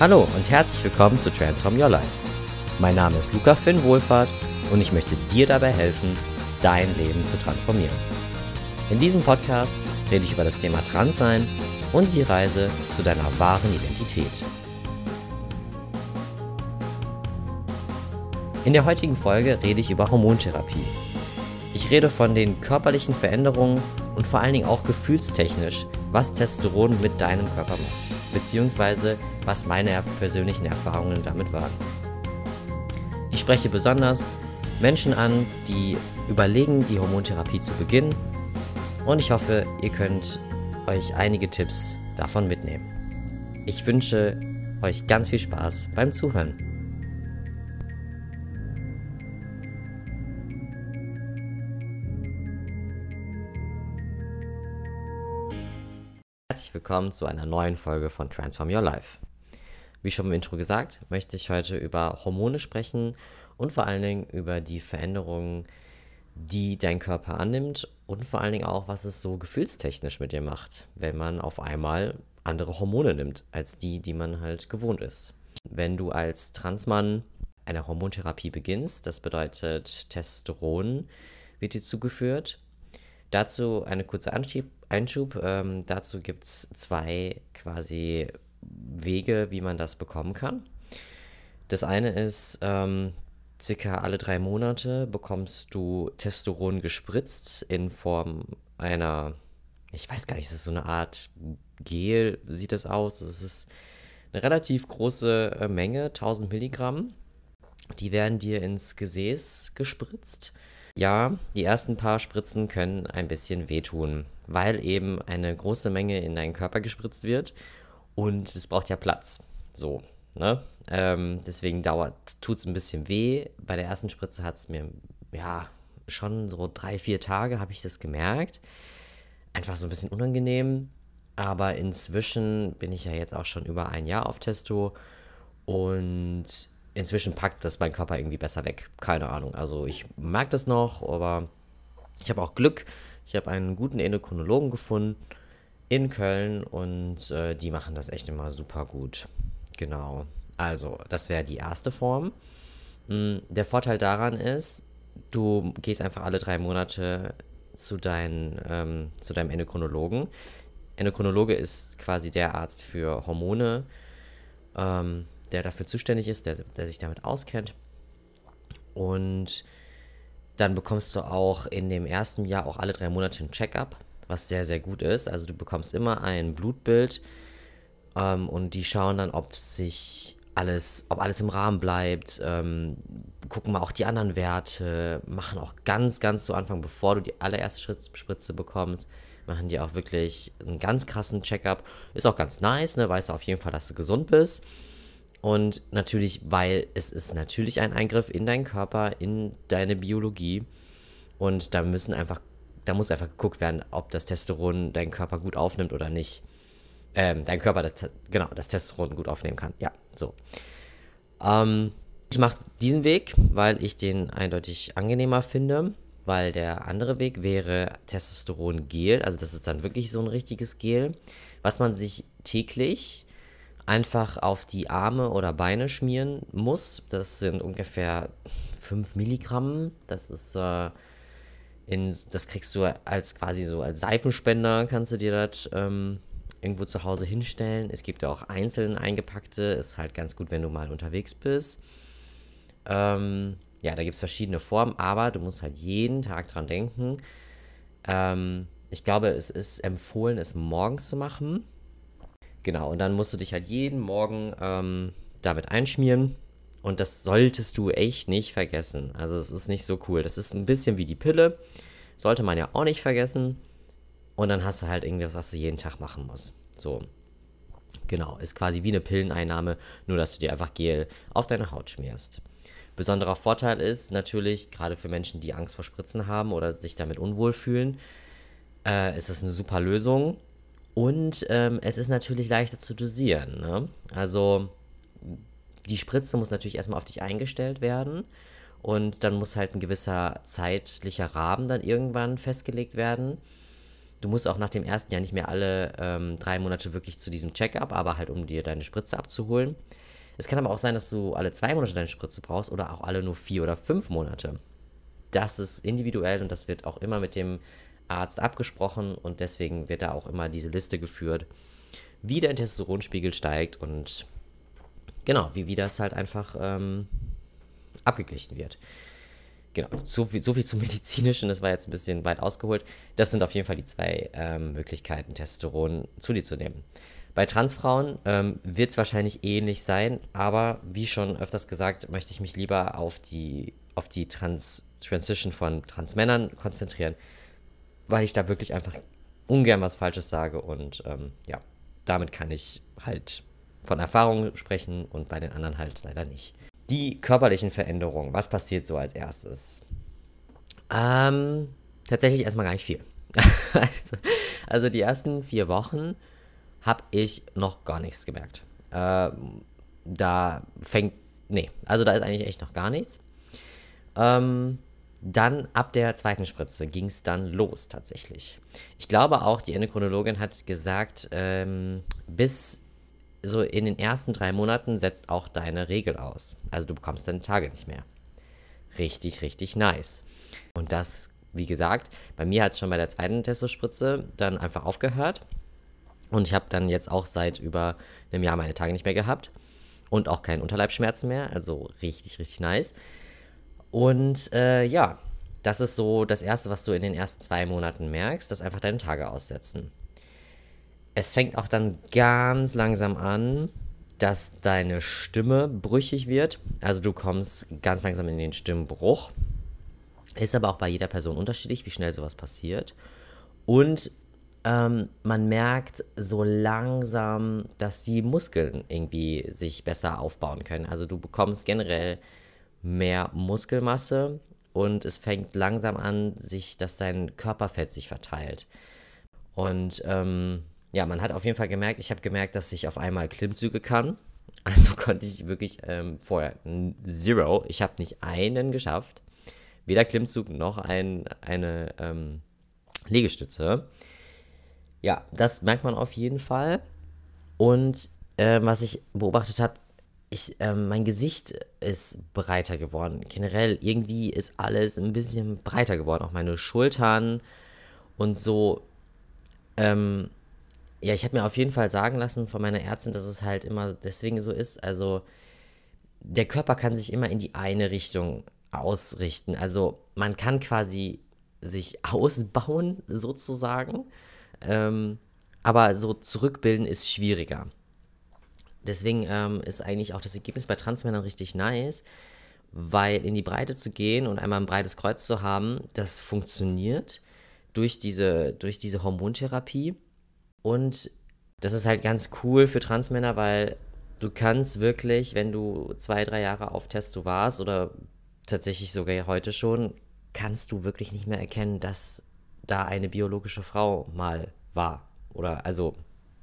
Hallo und herzlich willkommen zu Transform Your Life. Mein Name ist Luca Finn Wohlfahrt und ich möchte dir dabei helfen, dein Leben zu transformieren. In diesem Podcast rede ich über das Thema Transsein und die Reise zu deiner wahren Identität. In der heutigen Folge rede ich über Hormontherapie. Ich rede von den körperlichen Veränderungen und vor allen Dingen auch gefühlstechnisch, was Testosteron mit deinem Körper macht, beziehungsweise was meine persönlichen Erfahrungen damit waren. Ich spreche besonders Menschen an, die überlegen, die Hormontherapie zu beginnen und ich hoffe, ihr könnt euch einige Tipps davon mitnehmen. Ich wünsche euch ganz viel Spaß beim Zuhören. Herzlich willkommen zu einer neuen Folge von Transform Your Life. Wie schon im Intro gesagt, möchte ich heute über Hormone sprechen und vor allen Dingen über die Veränderungen, die dein Körper annimmt und vor allen Dingen auch, was es so gefühlstechnisch mit dir macht, wenn man auf einmal andere Hormone nimmt als die, die man halt gewohnt ist. Wenn du als Transmann eine Hormontherapie beginnst, das bedeutet Testosteron wird dir zugeführt. Dazu eine kurze Anschieb Einschub. Ähm, dazu gibt es zwei quasi Wege, wie man das bekommen kann. Das eine ist, ähm, circa alle drei Monate bekommst du Testosteron gespritzt in Form einer, ich weiß gar nicht, es ist so eine Art Gel, sieht das aus. Es ist eine relativ große äh, Menge, 1000 Milligramm. Die werden dir ins Gesäß gespritzt. Ja, die ersten paar Spritzen können ein bisschen wehtun, weil eben eine große Menge in deinen Körper gespritzt wird und es braucht ja Platz. So, ne? Ähm, deswegen dauert, tut es ein bisschen weh. Bei der ersten Spritze hat es mir, ja, schon so drei, vier Tage habe ich das gemerkt. Einfach so ein bisschen unangenehm. Aber inzwischen bin ich ja jetzt auch schon über ein Jahr auf Testo und inzwischen packt das mein Körper irgendwie besser weg. Keine Ahnung. Also ich merke das noch, aber ich habe auch Glück. Ich habe einen guten Endokrinologen gefunden in Köln und äh, die machen das echt immer super gut. Genau. Also, das wäre die erste Form. Mm, der Vorteil daran ist, du gehst einfach alle drei Monate zu, dein, ähm, zu deinem Endokrinologen. Endokrinologe ist quasi der Arzt für Hormone. Ähm, der dafür zuständig ist, der, der sich damit auskennt. Und dann bekommst du auch in dem ersten Jahr auch alle drei Monate ein Check-up, was sehr, sehr gut ist. Also du bekommst immer ein Blutbild ähm, und die schauen dann, ob sich alles, ob alles im Rahmen bleibt, ähm, gucken mal auch die anderen Werte, machen auch ganz, ganz zu Anfang, bevor du die allererste Spritze bekommst, machen die auch wirklich einen ganz krassen Check-up. Ist auch ganz nice, ne? Weißt du auf jeden Fall, dass du gesund bist. Und natürlich, weil es ist natürlich ein Eingriff in deinen Körper, in deine Biologie. Und da müssen einfach, da muss einfach geguckt werden, ob das Testosteron deinen Körper gut aufnimmt oder nicht. Ähm, dein Körper, das, genau, das Testosteron gut aufnehmen kann. Ja, so. Ähm, ich mache diesen Weg, weil ich den eindeutig angenehmer finde, weil der andere Weg wäre Testosteron-Gel. Also das ist dann wirklich so ein richtiges Gel, was man sich täglich einfach auf die Arme oder Beine schmieren muss. Das sind ungefähr 5 Milligramm. Das ist äh, in, das kriegst du als quasi so als Seifenspender, kannst du dir das ähm, irgendwo zu Hause hinstellen. Es gibt ja auch einzeln eingepackte, ist halt ganz gut, wenn du mal unterwegs bist. Ähm, ja, da gibt es verschiedene Formen, aber du musst halt jeden Tag dran denken. Ähm, ich glaube, es ist empfohlen, es morgens zu machen Genau, und dann musst du dich halt jeden Morgen ähm, damit einschmieren. Und das solltest du echt nicht vergessen. Also es ist nicht so cool. Das ist ein bisschen wie die Pille. Sollte man ja auch nicht vergessen. Und dann hast du halt irgendwas, was du jeden Tag machen musst. So. Genau, ist quasi wie eine Pilleneinnahme, nur dass du dir einfach Gel auf deine Haut schmierst. Besonderer Vorteil ist natürlich, gerade für Menschen, die Angst vor Spritzen haben oder sich damit unwohl fühlen, äh, ist es eine super Lösung. Und ähm, es ist natürlich leichter zu dosieren. Ne? Also die Spritze muss natürlich erstmal auf dich eingestellt werden. Und dann muss halt ein gewisser zeitlicher Rahmen dann irgendwann festgelegt werden. Du musst auch nach dem ersten Jahr nicht mehr alle ähm, drei Monate wirklich zu diesem Check-up, aber halt um dir deine Spritze abzuholen. Es kann aber auch sein, dass du alle zwei Monate deine Spritze brauchst oder auch alle nur vier oder fünf Monate. Das ist individuell und das wird auch immer mit dem Arzt abgesprochen und deswegen wird da auch immer diese Liste geführt, wie dein Testosteronspiegel steigt und genau, wie, wie das halt einfach ähm, abgeglichen wird. Genau, so viel, so viel zum Medizinischen, das war jetzt ein bisschen weit ausgeholt. Das sind auf jeden Fall die zwei ähm, Möglichkeiten, Testosteron zu dir zu nehmen. Bei Transfrauen ähm, wird es wahrscheinlich ähnlich sein, aber wie schon öfters gesagt, möchte ich mich lieber auf die, auf die Trans Transition von Transmännern konzentrieren, weil ich da wirklich einfach ungern was Falsches sage und ähm, ja, damit kann ich halt von Erfahrung sprechen und bei den anderen halt leider nicht. Die körperlichen Veränderungen, was passiert so als erstes? Ähm, tatsächlich erstmal gar nicht viel. also, also die ersten vier Wochen habe ich noch gar nichts gemerkt. Äh, da fängt, nee, also da ist eigentlich echt noch gar nichts. Ähm, dann ab der zweiten Spritze ging es dann los tatsächlich. Ich glaube auch, die Endokrinologin hat gesagt, ähm, bis so in den ersten drei Monaten setzt auch deine Regel aus. Also du bekommst deine Tage nicht mehr. Richtig, richtig nice. Und das, wie gesagt, bei mir hat es schon bei der zweiten Testospritze dann einfach aufgehört. Und ich habe dann jetzt auch seit über einem Jahr meine Tage nicht mehr gehabt. Und auch keine Unterleibschmerzen mehr. Also richtig, richtig nice. Und äh, ja, das ist so das Erste, was du in den ersten zwei Monaten merkst, dass einfach deine Tage aussetzen. Es fängt auch dann ganz langsam an, dass deine Stimme brüchig wird. Also du kommst ganz langsam in den Stimmbruch. Ist aber auch bei jeder Person unterschiedlich, wie schnell sowas passiert. Und ähm, man merkt so langsam, dass die Muskeln irgendwie sich besser aufbauen können. Also du bekommst generell mehr Muskelmasse und es fängt langsam an, sich, dass dein Körperfett sich verteilt. Und ähm, ja, man hat auf jeden Fall gemerkt, ich habe gemerkt, dass ich auf einmal Klimmzüge kann. Also konnte ich wirklich ähm, vorher Zero. Ich habe nicht einen geschafft. Weder Klimmzug noch ein, eine ähm, Liegestütze. Ja, das merkt man auf jeden Fall. Und äh, was ich beobachtet habe, ich, äh, mein Gesicht ist breiter geworden. Generell, irgendwie ist alles ein bisschen breiter geworden. Auch meine Schultern und so. Ähm, ja, ich habe mir auf jeden Fall sagen lassen von meiner Ärztin, dass es halt immer deswegen so ist. Also, der Körper kann sich immer in die eine Richtung ausrichten. Also, man kann quasi sich ausbauen, sozusagen. Ähm, aber so zurückbilden ist schwieriger. Deswegen ähm, ist eigentlich auch das Ergebnis bei Transmännern richtig nice, weil in die Breite zu gehen und einmal ein breites Kreuz zu haben, das funktioniert durch diese, durch diese Hormontherapie. Und das ist halt ganz cool für Transmänner, weil du kannst wirklich, wenn du zwei, drei Jahre auf Testo warst oder tatsächlich sogar heute schon, kannst du wirklich nicht mehr erkennen, dass da eine biologische Frau mal war. Oder also,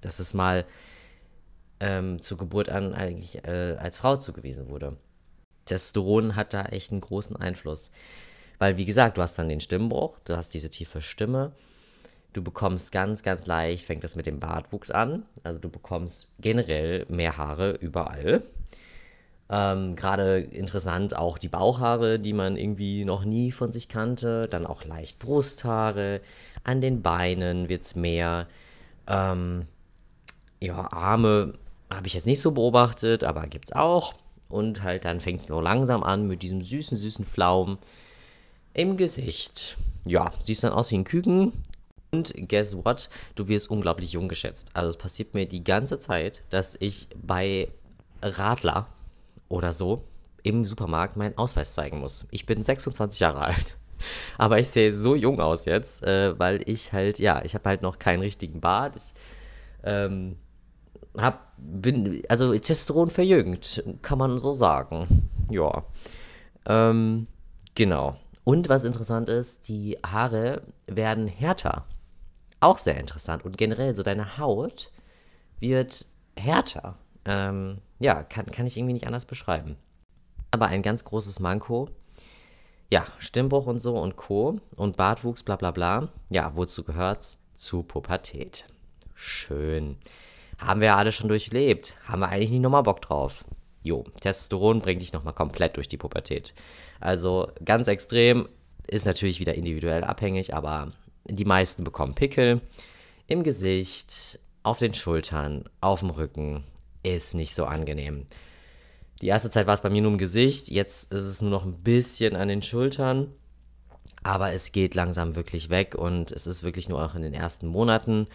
dass es mal ähm, zur Geburt an eigentlich äh, als Frau zugewiesen wurde. Testosteron hat da echt einen großen Einfluss. Weil, wie gesagt, du hast dann den Stimmbruch, du hast diese tiefe Stimme, du bekommst ganz, ganz leicht, fängt das mit dem Bartwuchs an. Also du bekommst generell mehr Haare überall. Ähm, Gerade interessant auch die Bauchhaare, die man irgendwie noch nie von sich kannte. Dann auch leicht Brusthaare. An den Beinen wird es mehr. Ähm, ja, Arme habe ich jetzt nicht so beobachtet, aber gibt es auch. Und halt dann fängt es nur langsam an mit diesem süßen, süßen Pflaumen im Gesicht. Ja, siehst dann aus wie ein Küken. Und guess what? Du wirst unglaublich jung geschätzt. Also es passiert mir die ganze Zeit, dass ich bei Radler oder so im Supermarkt meinen Ausweis zeigen muss. Ich bin 26 Jahre alt. Aber ich sehe so jung aus jetzt, äh, weil ich halt, ja, ich habe halt noch keinen richtigen Bart. Ich, ähm, hab, bin, also Testosteron verjüngt, kann man so sagen. Ja. Ähm, genau. Und was interessant ist, die Haare werden härter. Auch sehr interessant. Und generell so deine Haut wird härter. Ähm, ja, kann, kann ich irgendwie nicht anders beschreiben. Aber ein ganz großes Manko. Ja, Stimmbruch und so und Co. Und Bartwuchs, bla bla bla. Ja, wozu gehört's? zu Pubertät. Schön. Haben wir ja alle schon durchlebt. Haben wir eigentlich nicht nochmal Bock drauf. Jo, Testosteron bringt dich nochmal komplett durch die Pubertät. Also ganz extrem, ist natürlich wieder individuell abhängig, aber die meisten bekommen Pickel im Gesicht, auf den Schultern, auf dem Rücken. Ist nicht so angenehm. Die erste Zeit war es bei mir nur im Gesicht, jetzt ist es nur noch ein bisschen an den Schultern. Aber es geht langsam wirklich weg und es ist wirklich nur auch in den ersten Monaten.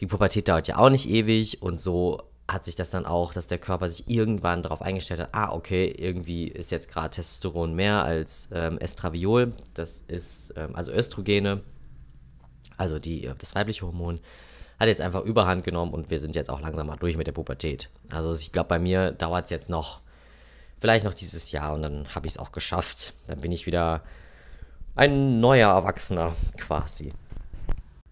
Die Pubertät dauert ja auch nicht ewig und so hat sich das dann auch, dass der Körper sich irgendwann darauf eingestellt hat, ah, okay, irgendwie ist jetzt gerade Testosteron mehr als ähm, Estraviol. Das ist ähm, also Östrogene, also die, äh, das weibliche Hormon, hat jetzt einfach Überhand genommen und wir sind jetzt auch langsam mal durch mit der Pubertät. Also ich glaube, bei mir dauert es jetzt noch, vielleicht noch dieses Jahr und dann habe ich es auch geschafft. Dann bin ich wieder ein neuer Erwachsener quasi.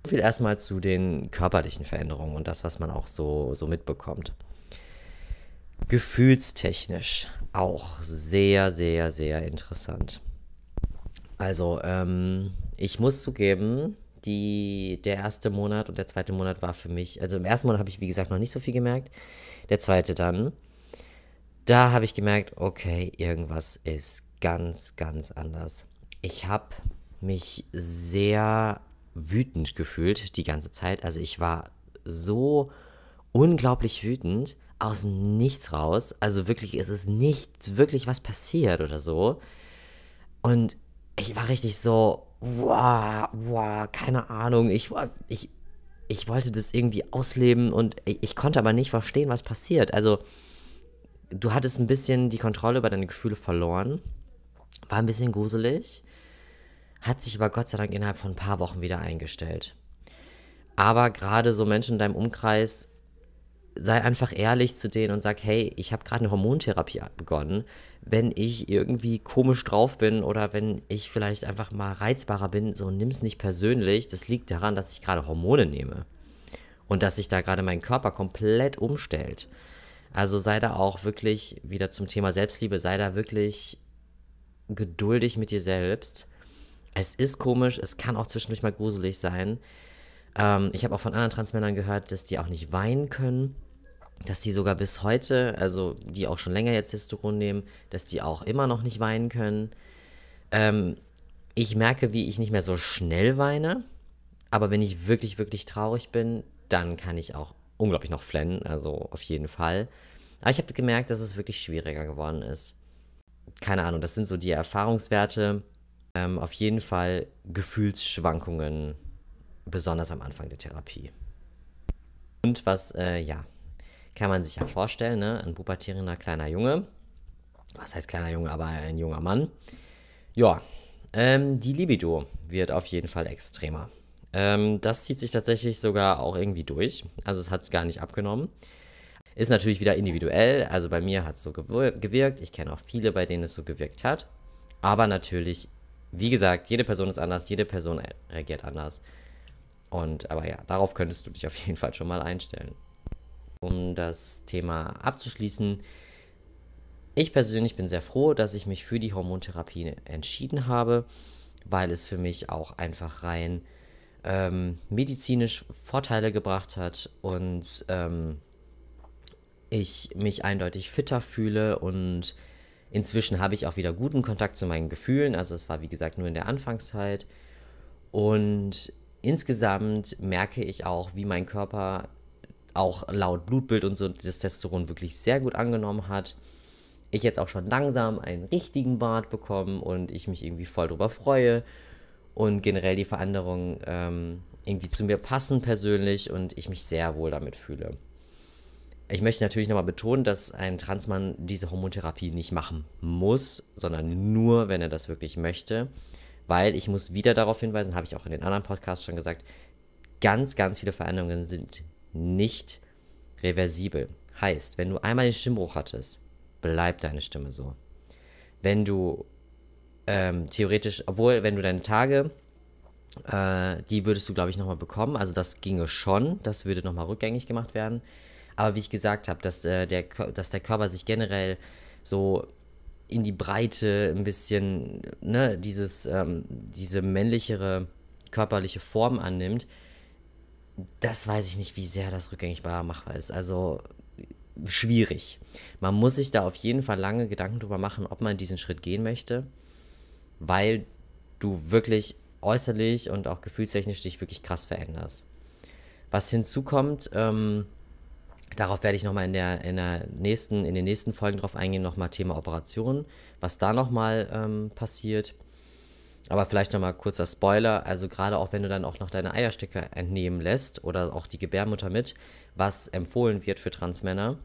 Viel erstmal zu den körperlichen Veränderungen und das, was man auch so, so mitbekommt. Gefühlstechnisch auch sehr, sehr, sehr interessant. Also, ähm, ich muss zugeben, die, der erste Monat und der zweite Monat war für mich, also im ersten Monat habe ich, wie gesagt, noch nicht so viel gemerkt. Der zweite dann, da habe ich gemerkt, okay, irgendwas ist ganz, ganz anders. Ich habe mich sehr wütend gefühlt die ganze Zeit. Also ich war so unglaublich wütend aus Nichts raus. Also wirklich, ist es nicht wirklich was passiert oder so. Und ich war richtig so, wow, wow, keine Ahnung. Ich, ich, ich wollte das irgendwie ausleben und ich, ich konnte aber nicht verstehen, was passiert. Also du hattest ein bisschen die Kontrolle über deine Gefühle verloren. War ein bisschen gruselig hat sich aber Gott sei Dank innerhalb von ein paar Wochen wieder eingestellt. Aber gerade so Menschen in deinem Umkreis, sei einfach ehrlich zu denen und sag, hey, ich habe gerade eine Hormontherapie begonnen. Wenn ich irgendwie komisch drauf bin oder wenn ich vielleicht einfach mal reizbarer bin, so nimm es nicht persönlich. Das liegt daran, dass ich gerade Hormone nehme. Und dass sich da gerade mein Körper komplett umstellt. Also sei da auch wirklich, wieder zum Thema Selbstliebe, sei da wirklich geduldig mit dir selbst es ist komisch, es kann auch zwischendurch mal gruselig sein. Ähm, ich habe auch von anderen Transmännern gehört, dass die auch nicht weinen können. Dass die sogar bis heute, also die auch schon länger jetzt Testosteron nehmen, dass die auch immer noch nicht weinen können. Ähm, ich merke, wie ich nicht mehr so schnell weine. Aber wenn ich wirklich, wirklich traurig bin, dann kann ich auch unglaublich noch flennen. Also auf jeden Fall. Aber ich habe gemerkt, dass es wirklich schwieriger geworden ist. Keine Ahnung, das sind so die Erfahrungswerte, ähm, auf jeden Fall Gefühlsschwankungen, besonders am Anfang der Therapie. Und was, äh, ja, kann man sich ja vorstellen, ne? ein pubertierender kleiner Junge, was heißt kleiner Junge, aber ein junger Mann, ja, ähm, die Libido wird auf jeden Fall extremer. Ähm, das zieht sich tatsächlich sogar auch irgendwie durch, also es hat gar nicht abgenommen. Ist natürlich wieder individuell, also bei mir hat es so gewirkt, ich kenne auch viele, bei denen es so gewirkt hat, aber natürlich wie gesagt, jede Person ist anders, jede Person reagiert anders. Und aber ja, darauf könntest du dich auf jeden Fall schon mal einstellen. Um das Thema abzuschließen, ich persönlich bin sehr froh, dass ich mich für die Hormontherapie entschieden habe, weil es für mich auch einfach rein ähm, medizinisch Vorteile gebracht hat und ähm, ich mich eindeutig fitter fühle und Inzwischen habe ich auch wieder guten Kontakt zu meinen Gefühlen. Also es war wie gesagt nur in der Anfangszeit. Und insgesamt merke ich auch, wie mein Körper auch laut Blutbild und so das Testosteron wirklich sehr gut angenommen hat. Ich jetzt auch schon langsam einen richtigen Bart bekomme und ich mich irgendwie voll darüber freue und generell die Veränderungen ähm, irgendwie zu mir passen persönlich und ich mich sehr wohl damit fühle. Ich möchte natürlich nochmal betonen, dass ein Transmann diese Hormontherapie nicht machen muss, sondern nur, wenn er das wirklich möchte. Weil ich muss wieder darauf hinweisen, habe ich auch in den anderen Podcasts schon gesagt, ganz, ganz viele Veränderungen sind nicht reversibel. Heißt, wenn du einmal den Stimmbruch hattest, bleibt deine Stimme so. Wenn du ähm, theoretisch, obwohl, wenn du deine Tage, äh, die würdest du, glaube ich, nochmal bekommen. Also das ginge schon, das würde nochmal rückgängig gemacht werden. Aber wie ich gesagt habe, dass, äh, der, dass der Körper sich generell so in die Breite ein bisschen, ne, dieses, ähm, diese männlichere körperliche Form annimmt, das weiß ich nicht, wie sehr das rückgängig machbar ist. Also schwierig. Man muss sich da auf jeden Fall lange Gedanken drüber machen, ob man diesen Schritt gehen möchte, weil du wirklich äußerlich und auch gefühlstechnisch dich wirklich krass veränderst. Was hinzukommt, ähm, darauf werde ich nochmal in, der, in, der nächsten, in den nächsten Folgen drauf eingehen, nochmal Thema Operation, was da nochmal ähm, passiert. Aber vielleicht nochmal kurzer Spoiler, also gerade auch wenn du dann auch noch deine Eierstöcke entnehmen lässt oder auch die Gebärmutter mit, was empfohlen wird für Transmänner,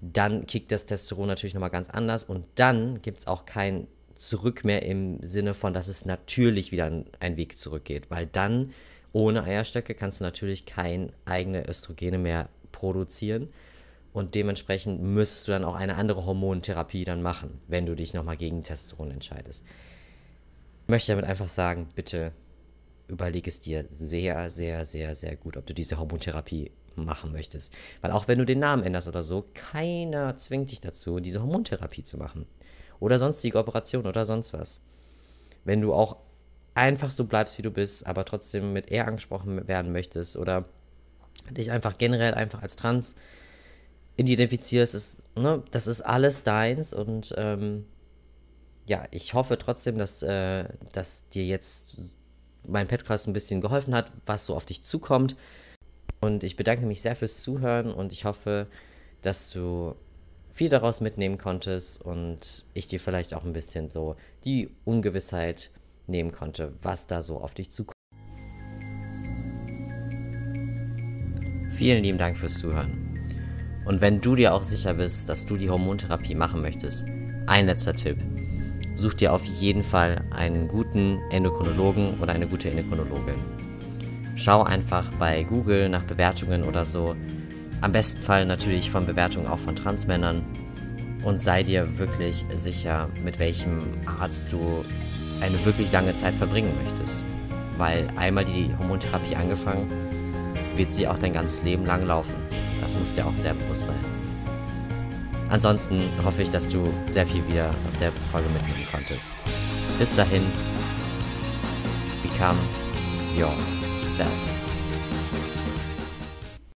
dann kickt das Testosteron natürlich nochmal ganz anders und dann gibt es auch kein Zurück mehr im Sinne von, dass es natürlich wieder ein Weg zurückgeht, weil dann ohne Eierstöcke kannst du natürlich keine eigene Östrogene mehr produzieren und dementsprechend müsstest du dann auch eine andere Hormontherapie dann machen, wenn du dich nochmal gegen Testosteron entscheidest. Ich möchte damit einfach sagen, bitte überleg es dir sehr, sehr, sehr, sehr gut, ob du diese Hormontherapie machen möchtest. Weil auch wenn du den Namen änderst oder so, keiner zwingt dich dazu, diese Hormontherapie zu machen. Oder sonstige Operation oder sonst was. Wenn du auch einfach so bleibst, wie du bist, aber trotzdem mit er angesprochen werden möchtest oder dich einfach generell einfach als trans identifizierst, ist, ne, das ist alles deins und ähm, ja, ich hoffe trotzdem, dass, äh, dass dir jetzt mein Podcast ein bisschen geholfen hat, was so auf dich zukommt. Und ich bedanke mich sehr fürs Zuhören und ich hoffe, dass du viel daraus mitnehmen konntest und ich dir vielleicht auch ein bisschen so die Ungewissheit nehmen konnte, was da so auf dich zukommt. Vielen lieben Dank fürs Zuhören. Und wenn du dir auch sicher bist, dass du die Hormontherapie machen möchtest, ein letzter Tipp. Such dir auf jeden Fall einen guten Endokrinologen oder eine gute Endokrinologin. Schau einfach bei Google nach Bewertungen oder so. Am besten Fall natürlich von Bewertungen auch von Transmännern. Und sei dir wirklich sicher, mit welchem Arzt du eine wirklich lange Zeit verbringen möchtest. Weil einmal die Hormontherapie angefangen, wird sie auch dein ganzes Leben lang laufen. Das muss dir auch sehr bewusst sein. Ansonsten hoffe ich, dass du sehr viel wieder aus der Folge mitnehmen konntest. Bis dahin, become yourself.